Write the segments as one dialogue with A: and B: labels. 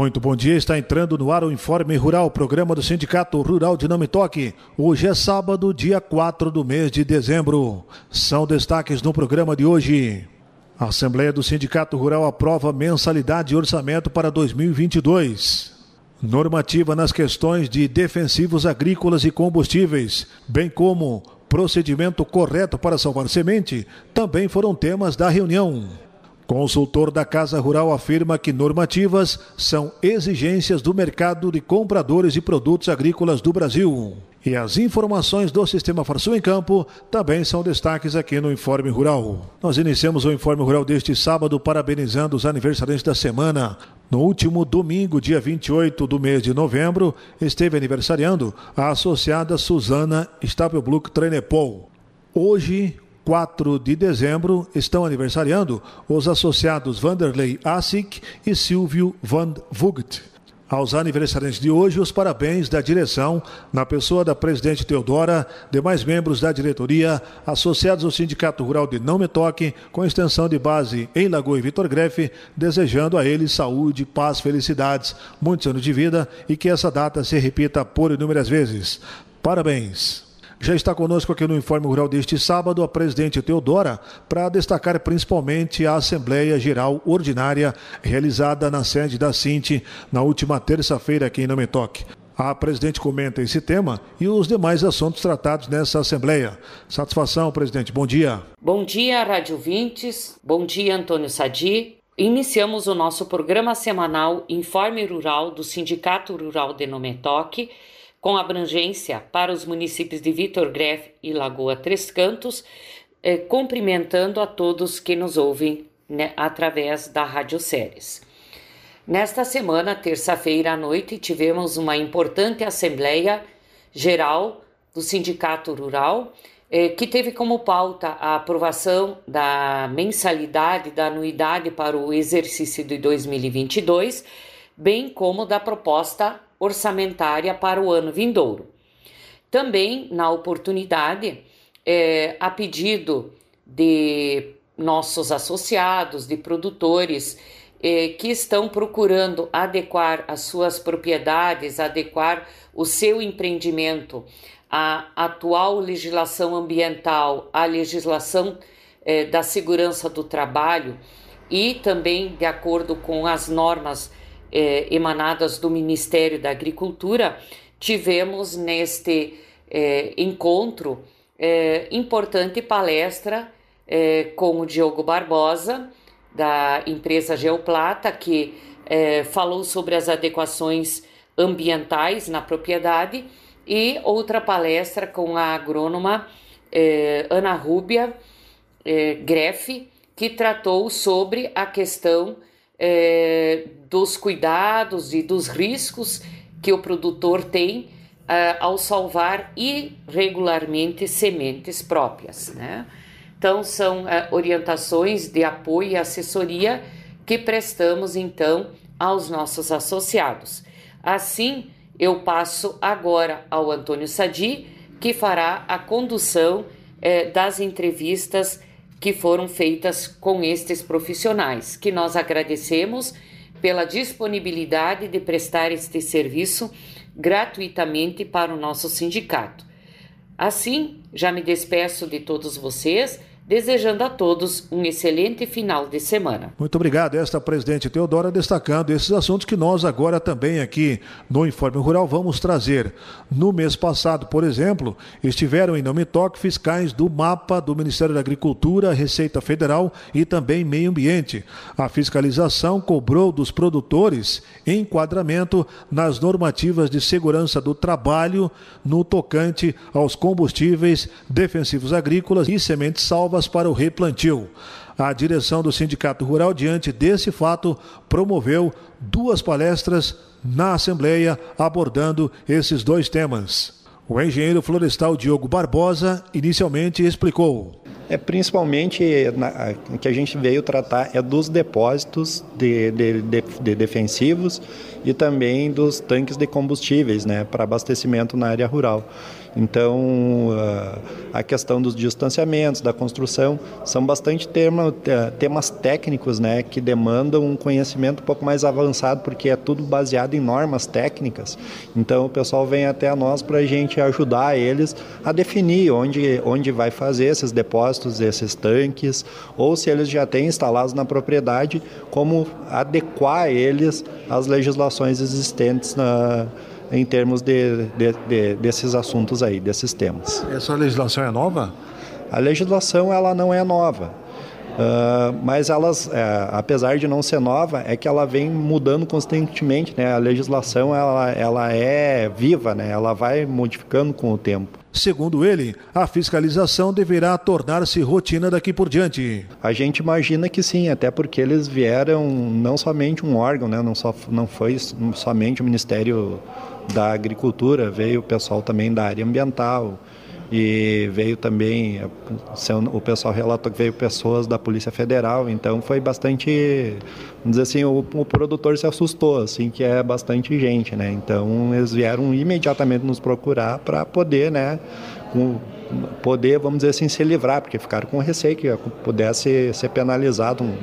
A: Muito bom dia, está entrando no ar o Informe Rural, programa do Sindicato Rural de Não Toque. Hoje é sábado, dia 4 do mês de dezembro. São destaques no programa de hoje. A Assembleia do Sindicato Rural aprova mensalidade e orçamento para 2022. Normativa nas questões de defensivos agrícolas e combustíveis, bem como procedimento correto para salvar semente, também foram temas da reunião. Consultor da Casa Rural afirma que normativas são exigências do mercado de compradores de produtos agrícolas do Brasil. E as informações do Sistema Farsul em Campo também são destaques aqui no Informe Rural. Nós iniciamos o Informe Rural deste sábado parabenizando os aniversariantes da semana. No último domingo, dia 28 do mês de novembro, esteve aniversariando a associada Suzana Stapelbluck Trenepol. Hoje, 4 de dezembro, estão aniversariando os associados Vanderlei Assig e Silvio Van Vugt. Aos aniversariantes de hoje, os parabéns da direção, na pessoa da presidente Teodora, demais membros da diretoria, associados ao Sindicato Rural de Não Me Toque, com extensão de base em Lagoa e Vitor Grefe, desejando a eles saúde, paz, felicidades, muitos anos de vida e que essa data se repita por inúmeras vezes. Parabéns! Já está conosco aqui no Informe Rural deste sábado a presidente Teodora para destacar principalmente a Assembleia Geral Ordinária realizada na sede da Cinti na última terça-feira aqui em Nametoque. A presidente comenta esse tema e os demais assuntos tratados nessa Assembleia. Satisfação, presidente. Bom dia.
B: Bom dia, Rádio Vintes. Bom dia, Antônio Sadi. Iniciamos o nosso programa semanal Informe Rural do Sindicato Rural de Nometoque com abrangência para os municípios de Vitor Greff e Lagoa Três Cantos, eh, cumprimentando a todos que nos ouvem né, através da Rádio Séries. Nesta semana, terça-feira à noite, tivemos uma importante Assembleia Geral do Sindicato Rural, eh, que teve como pauta a aprovação da mensalidade, da anuidade para o exercício de 2022, bem como da proposta orçamentária para o ano vindouro. Também, na oportunidade, é, a pedido de nossos associados, de produtores é, que estão procurando adequar as suas propriedades, adequar o seu empreendimento à atual legislação ambiental, à legislação é, da segurança do trabalho e também de acordo com as normas é, emanadas do Ministério da Agricultura, tivemos neste é, encontro é, importante palestra com o Diogo Barbosa, da empresa Geoplata, que falou sobre as adequações ambientais na propriedade, e outra palestra com a agrônoma Ana Rúbia Greff, que tratou sobre a questão é, dos cuidados e dos riscos que o produtor tem é, ao salvar irregularmente sementes próprias. Né? Então, são é, orientações de apoio e assessoria que prestamos então aos nossos associados. Assim, eu passo agora ao Antônio Sadi, que fará a condução das entrevistas que foram feitas com estes profissionais, que nós agradecemos pela disponibilidade de prestar este serviço gratuitamente para o nosso sindicato. Assim, já me despeço de todos vocês desejando a todos um excelente final de semana.
A: Muito obrigado. Esta presidente Teodora destacando esses assuntos que nós agora também aqui no Informe Rural vamos trazer. No mês passado, por exemplo, estiveram em Nome Toque fiscais do mapa do Ministério da Agricultura, Receita Federal e também Meio Ambiente. A fiscalização cobrou dos produtores enquadramento nas normativas de segurança do trabalho no tocante aos combustíveis defensivos agrícolas e sementes salvas para o replantio. A direção do Sindicato Rural, diante desse fato, promoveu duas palestras na Assembleia abordando esses dois temas. O engenheiro florestal Diogo Barbosa inicialmente explicou.
C: É principalmente o que a gente veio tratar é dos depósitos de, de, de, de defensivos e também dos tanques de combustíveis, né, para abastecimento na área rural. Então, ah, a questão dos distanciamentos, da construção, são bastante tema, temas técnicos né, que demandam um conhecimento um pouco mais avançado, porque é tudo baseado em normas técnicas. Então, o pessoal vem até nós para a gente ajudar eles a definir onde, onde vai fazer esses depósitos, esses tanques, ou se eles já têm instalados na propriedade, como adequar eles às legislações existentes na em termos de, de, de, desses assuntos aí, desses temas.
A: Essa legislação é nova?
C: A legislação ela não é nova. Uh, mas elas, é, apesar de não ser nova, é que ela vem mudando constantemente, né? A legislação ela, ela é viva, né? Ela vai modificando com o tempo.
A: Segundo ele, a fiscalização deverá tornar-se rotina daqui por diante.
C: A gente imagina que sim, até porque eles vieram não somente um órgão, né? não, só, não foi somente o Ministério da Agricultura, veio o pessoal também da área ambiental e veio também, o pessoal relatou que veio pessoas da Polícia Federal, então foi bastante, vamos dizer assim, o, o produtor se assustou, assim, que é bastante gente, né? Então eles vieram imediatamente nos procurar para poder, né, com, poder, vamos dizer assim, se livrar, porque ficaram com receio que pudesse ser penalizado um,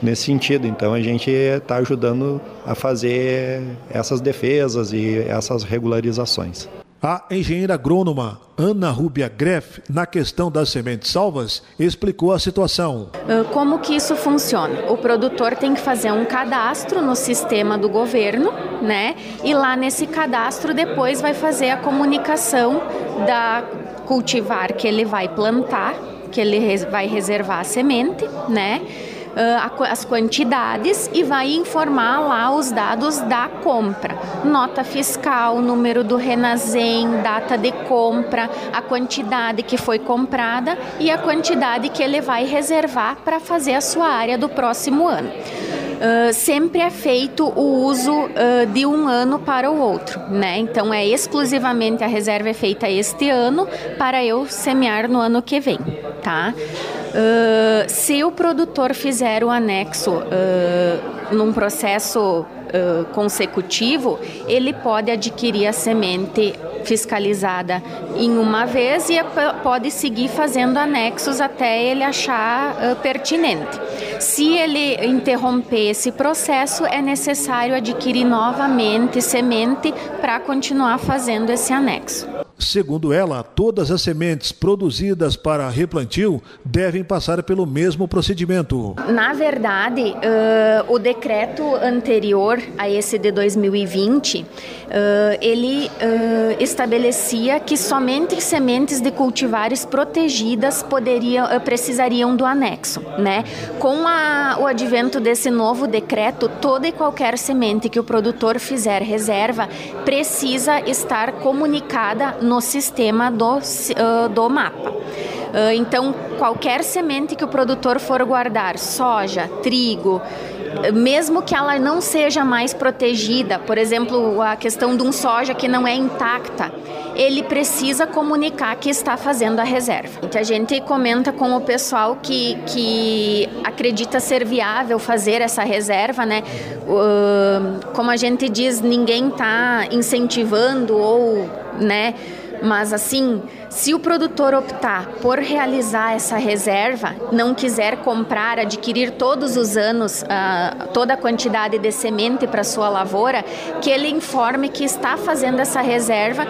C: nesse sentido. Então a gente está ajudando a fazer essas defesas e essas regularizações.
A: A engenheira agrônoma Ana Rúbia Greff, na questão das sementes salvas, explicou a situação.
D: Ah, como que isso funciona? O produtor tem que fazer um cadastro no sistema do governo, né? E lá nesse cadastro depois vai fazer a comunicação da cultivar que ele vai plantar, que ele vai reservar a semente, né? Uh, as quantidades e vai informar lá os dados da compra. Nota fiscal, número do Renazem, data de compra, a quantidade que foi comprada e a quantidade que ele vai reservar para fazer a sua área do próximo ano. Uh, sempre é feito o uso uh, de um ano para o outro, né? Então é exclusivamente a reserva é feita este ano para eu semear no ano que vem, tá? Uh, se o produtor fizer o anexo uh, num processo uh, consecutivo, ele pode adquirir a semente fiscalizada em uma vez e pode seguir fazendo anexos até ele achar pertinente. Se ele interromper esse processo, é necessário adquirir novamente semente para continuar fazendo esse anexo.
A: Segundo ela, todas as sementes produzidas para replantio devem passar pelo mesmo procedimento.
D: Na verdade, uh, o decreto anterior a esse de 2020, uh, ele uh, estabelecia que somente sementes de cultivares protegidas poderiam, precisariam do anexo. Né? Com a, o advento desse novo decreto, toda e qualquer semente que o produtor fizer reserva precisa estar comunicada no sistema do, uh, do mapa. Uh, então, qualquer semente que o produtor for guardar, soja, trigo, mesmo que ela não seja mais protegida, por exemplo, a questão de um soja que não é intacta, ele precisa comunicar que está fazendo a reserva. Então, a gente comenta com o pessoal que, que acredita ser viável fazer essa reserva, né? Uh, como a gente diz, ninguém está incentivando ou, né? Mas assim, se o produtor optar por realizar essa reserva, não quiser comprar, adquirir todos os anos uh, toda a quantidade de semente para sua lavoura, que ele informe que está fazendo essa reserva,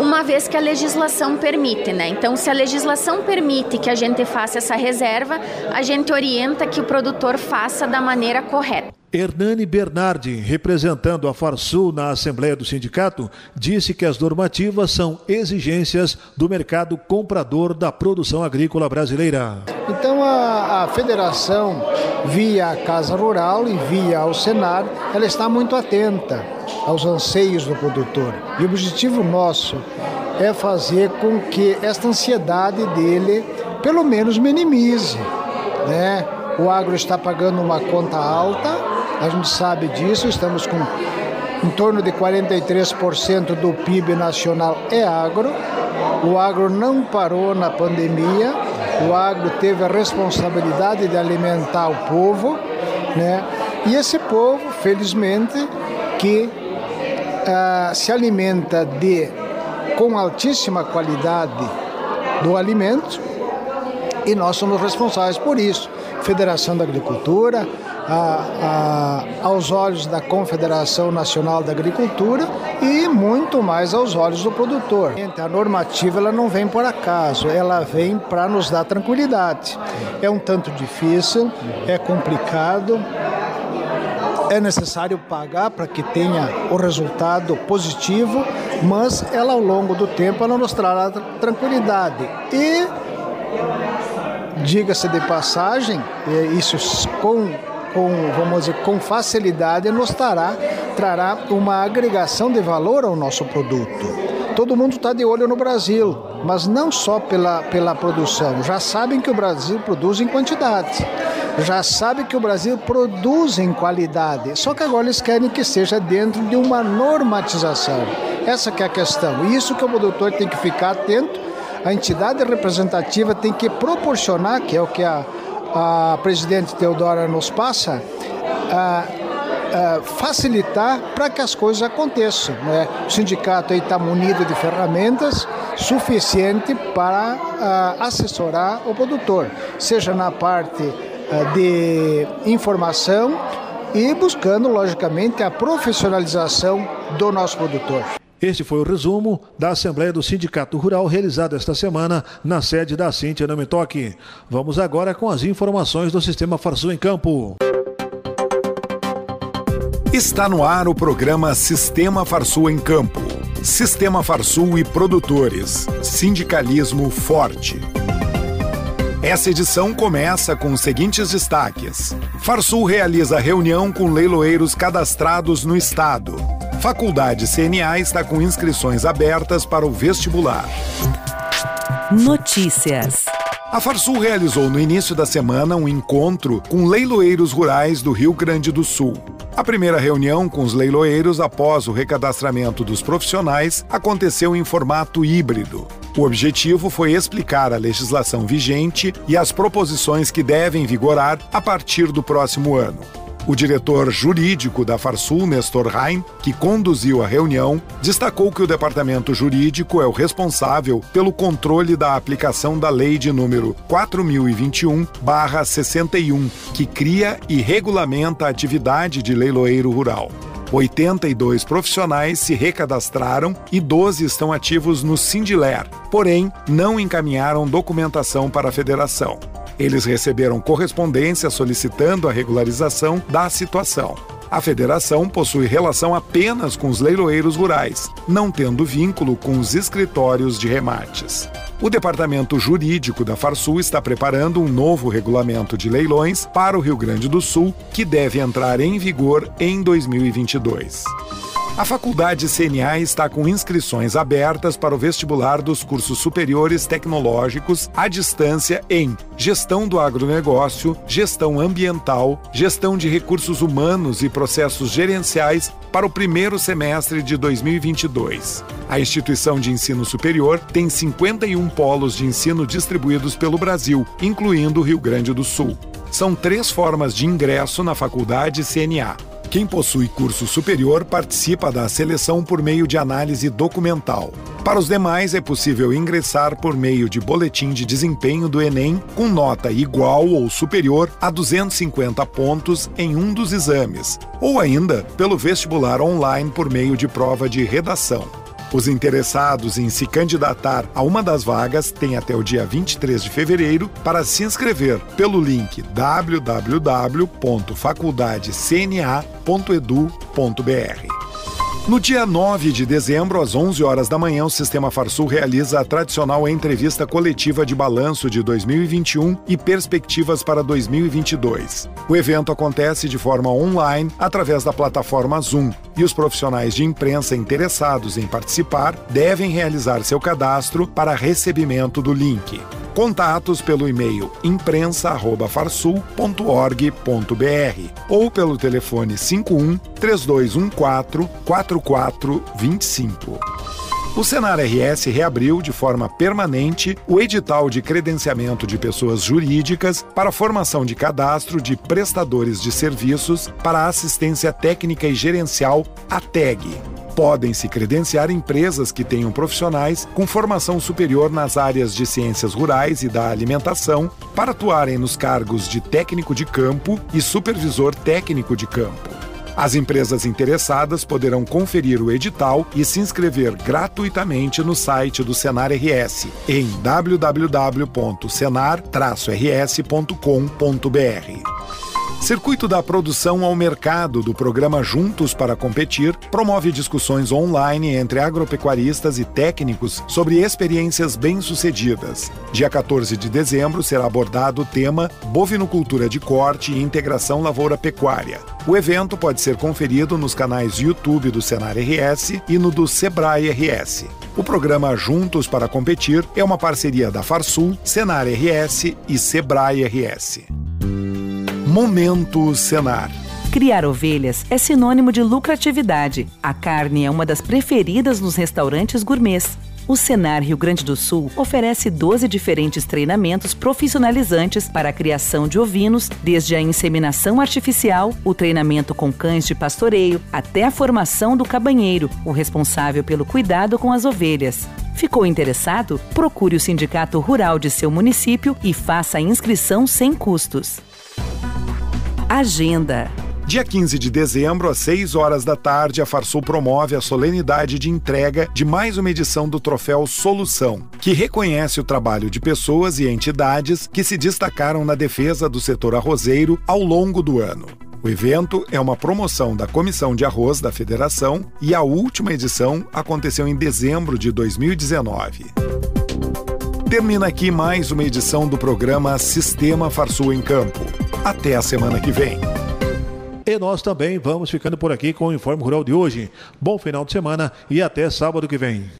D: uma vez que a legislação permite, né? Então, se a legislação permite que a gente faça essa reserva, a gente orienta que o produtor faça da maneira correta.
A: Hernani Bernardi, representando a Farsul na Assembleia do Sindicato, disse que as normativas são exigências do mercado comprador da produção agrícola brasileira.
E: Então a, a federação, via a Casa Rural e via o Senar, ela está muito atenta aos anseios do produtor. E o objetivo nosso é fazer com que esta ansiedade dele, pelo menos, minimize. Né? O agro está pagando uma conta alta, a gente sabe disso, estamos com em torno de 43% do PIB nacional é agro. O agro não parou na pandemia o agro teve a responsabilidade de alimentar o povo, né? E esse povo, felizmente, que uh, se alimenta de com altíssima qualidade do alimento, e nós somos responsáveis por isso. Federação da Agricultura, a, a, aos olhos da Confederação Nacional da Agricultura e muito mais aos olhos do produtor. A normativa ela não vem por acaso, ela vem para nos dar tranquilidade. É um tanto difícil, é complicado, é necessário pagar para que tenha o resultado positivo, mas ela ao longo do tempo ela nos trará tranquilidade. E diga-se de passagem, isso com com, vamos dizer, com facilidade nos trará, trará uma agregação de valor ao nosso produto. Todo mundo está de olho no Brasil, mas não só pela, pela produção. Já sabem que o Brasil produz em quantidade. Já sabem que o Brasil produz em qualidade. Só que agora eles querem que seja dentro de uma normatização. Essa que é a questão. Isso que o produtor tem que ficar atento. A entidade representativa tem que proporcionar, que é o que a a presidente Teodora nos passa, a, a facilitar para que as coisas aconteçam. Né? O sindicato está munido de ferramentas suficiente para assessorar o produtor, seja na parte de informação e buscando, logicamente, a profissionalização do nosso produtor.
A: Este foi o resumo da Assembleia do Sindicato Rural realizada esta semana na sede da Cintia Toque. Vamos agora com as informações do Sistema Farsul em Campo.
F: Está no ar o programa Sistema Farsul em Campo. Sistema Farsul e produtores. Sindicalismo forte. Essa edição começa com os seguintes destaques. Farsul realiza reunião com leiloeiros cadastrados no estado. Faculdade CNA está com inscrições abertas para o vestibular.
G: Notícias.
F: A Farsul realizou no início da semana um encontro com leiloeiros rurais do Rio Grande do Sul. A primeira reunião com os leiloeiros após o recadastramento dos profissionais aconteceu em formato híbrido. O objetivo foi explicar a legislação vigente e as proposições que devem vigorar a partir do próximo ano. O diretor jurídico da Farsul, Nestor Heim, que conduziu a reunião, destacou que o departamento jurídico é o responsável pelo controle da aplicação da lei de número 4021/61, que cria e regulamenta a atividade de leiloeiro rural. 82 profissionais se recadastraram e 12 estão ativos no Sindiler, porém não encaminharam documentação para a federação. Eles receberam correspondência solicitando a regularização da situação. A federação possui relação apenas com os leiloeiros rurais, não tendo vínculo com os escritórios de remates. O departamento jurídico da Farsul está preparando um novo regulamento de leilões para o Rio Grande do Sul, que deve entrar em vigor em 2022. A Faculdade CNA está com inscrições abertas para o vestibular dos cursos superiores tecnológicos à distância em Gestão do Agronegócio, Gestão Ambiental, Gestão de Recursos Humanos e Processos Gerenciais para o primeiro semestre de 2022. A instituição de ensino superior tem 51 polos de ensino distribuídos pelo Brasil, incluindo o Rio Grande do Sul. São três formas de ingresso na Faculdade CNA quem possui curso superior participa da seleção por meio de análise documental. Para os demais, é possível ingressar por meio de boletim de desempenho do Enem com nota igual ou superior a 250 pontos em um dos exames, ou ainda pelo vestibular online por meio de prova de redação. Os interessados em se candidatar a uma das vagas têm até o dia 23 de fevereiro para se inscrever pelo link www.faculdadecna.edu.br. No dia 9 de dezembro, às 11 horas da manhã, o Sistema Farsul realiza a tradicional entrevista coletiva de balanço de 2021 e perspectivas para 2022. O evento acontece de forma online através da plataforma Zoom e os profissionais de imprensa interessados em participar devem realizar seu cadastro para recebimento do link. Contatos pelo e-mail imprensa@farsul.org.br ou pelo telefone 51 3214 4425. O Senar RS reabriu de forma permanente o edital de credenciamento de pessoas jurídicas para formação de cadastro de prestadores de serviços para assistência técnica e gerencial, a TEG. Podem se credenciar empresas que tenham profissionais com formação superior nas áreas de ciências rurais e da alimentação para atuarem nos cargos de técnico de campo e supervisor técnico de campo. As empresas interessadas poderão conferir o edital e se inscrever gratuitamente no site do Senar RS em www.senar-rs.com.br. Circuito da Produção ao Mercado do programa Juntos para Competir promove discussões online entre agropecuaristas e técnicos sobre experiências bem-sucedidas. Dia 14 de dezembro será abordado o tema Bovinocultura de Corte e Integração Lavoura-Pecuária. O evento pode ser conferido nos canais YouTube do Senar RS e no do Sebrae RS. O programa Juntos para Competir é uma parceria da Farsul, Senar RS e Sebrae RS. Momento Senar.
G: Criar ovelhas é sinônimo de lucratividade. A carne é uma das preferidas nos restaurantes gourmets. O Senar Rio Grande do Sul oferece 12 diferentes treinamentos profissionalizantes para a criação de ovinos, desde a inseminação artificial, o treinamento com cães de pastoreio, até a formação do cabanheiro, o responsável pelo cuidado com as ovelhas. Ficou interessado? Procure o Sindicato Rural de seu município e faça a inscrição sem custos. Agenda.
F: Dia 15 de dezembro, às 6 horas da tarde, a Farsul promove a solenidade de entrega de mais uma edição do troféu Solução, que reconhece o trabalho de pessoas e entidades que se destacaram na defesa do setor arrozeiro ao longo do ano. O evento é uma promoção da Comissão de Arroz da Federação e a última edição aconteceu em dezembro de 2019. Termina aqui mais uma edição do programa Sistema Farsul em Campo. Até a semana que vem.
A: E nós também vamos ficando por aqui com o Informe Rural de hoje. Bom final de semana e até sábado que vem.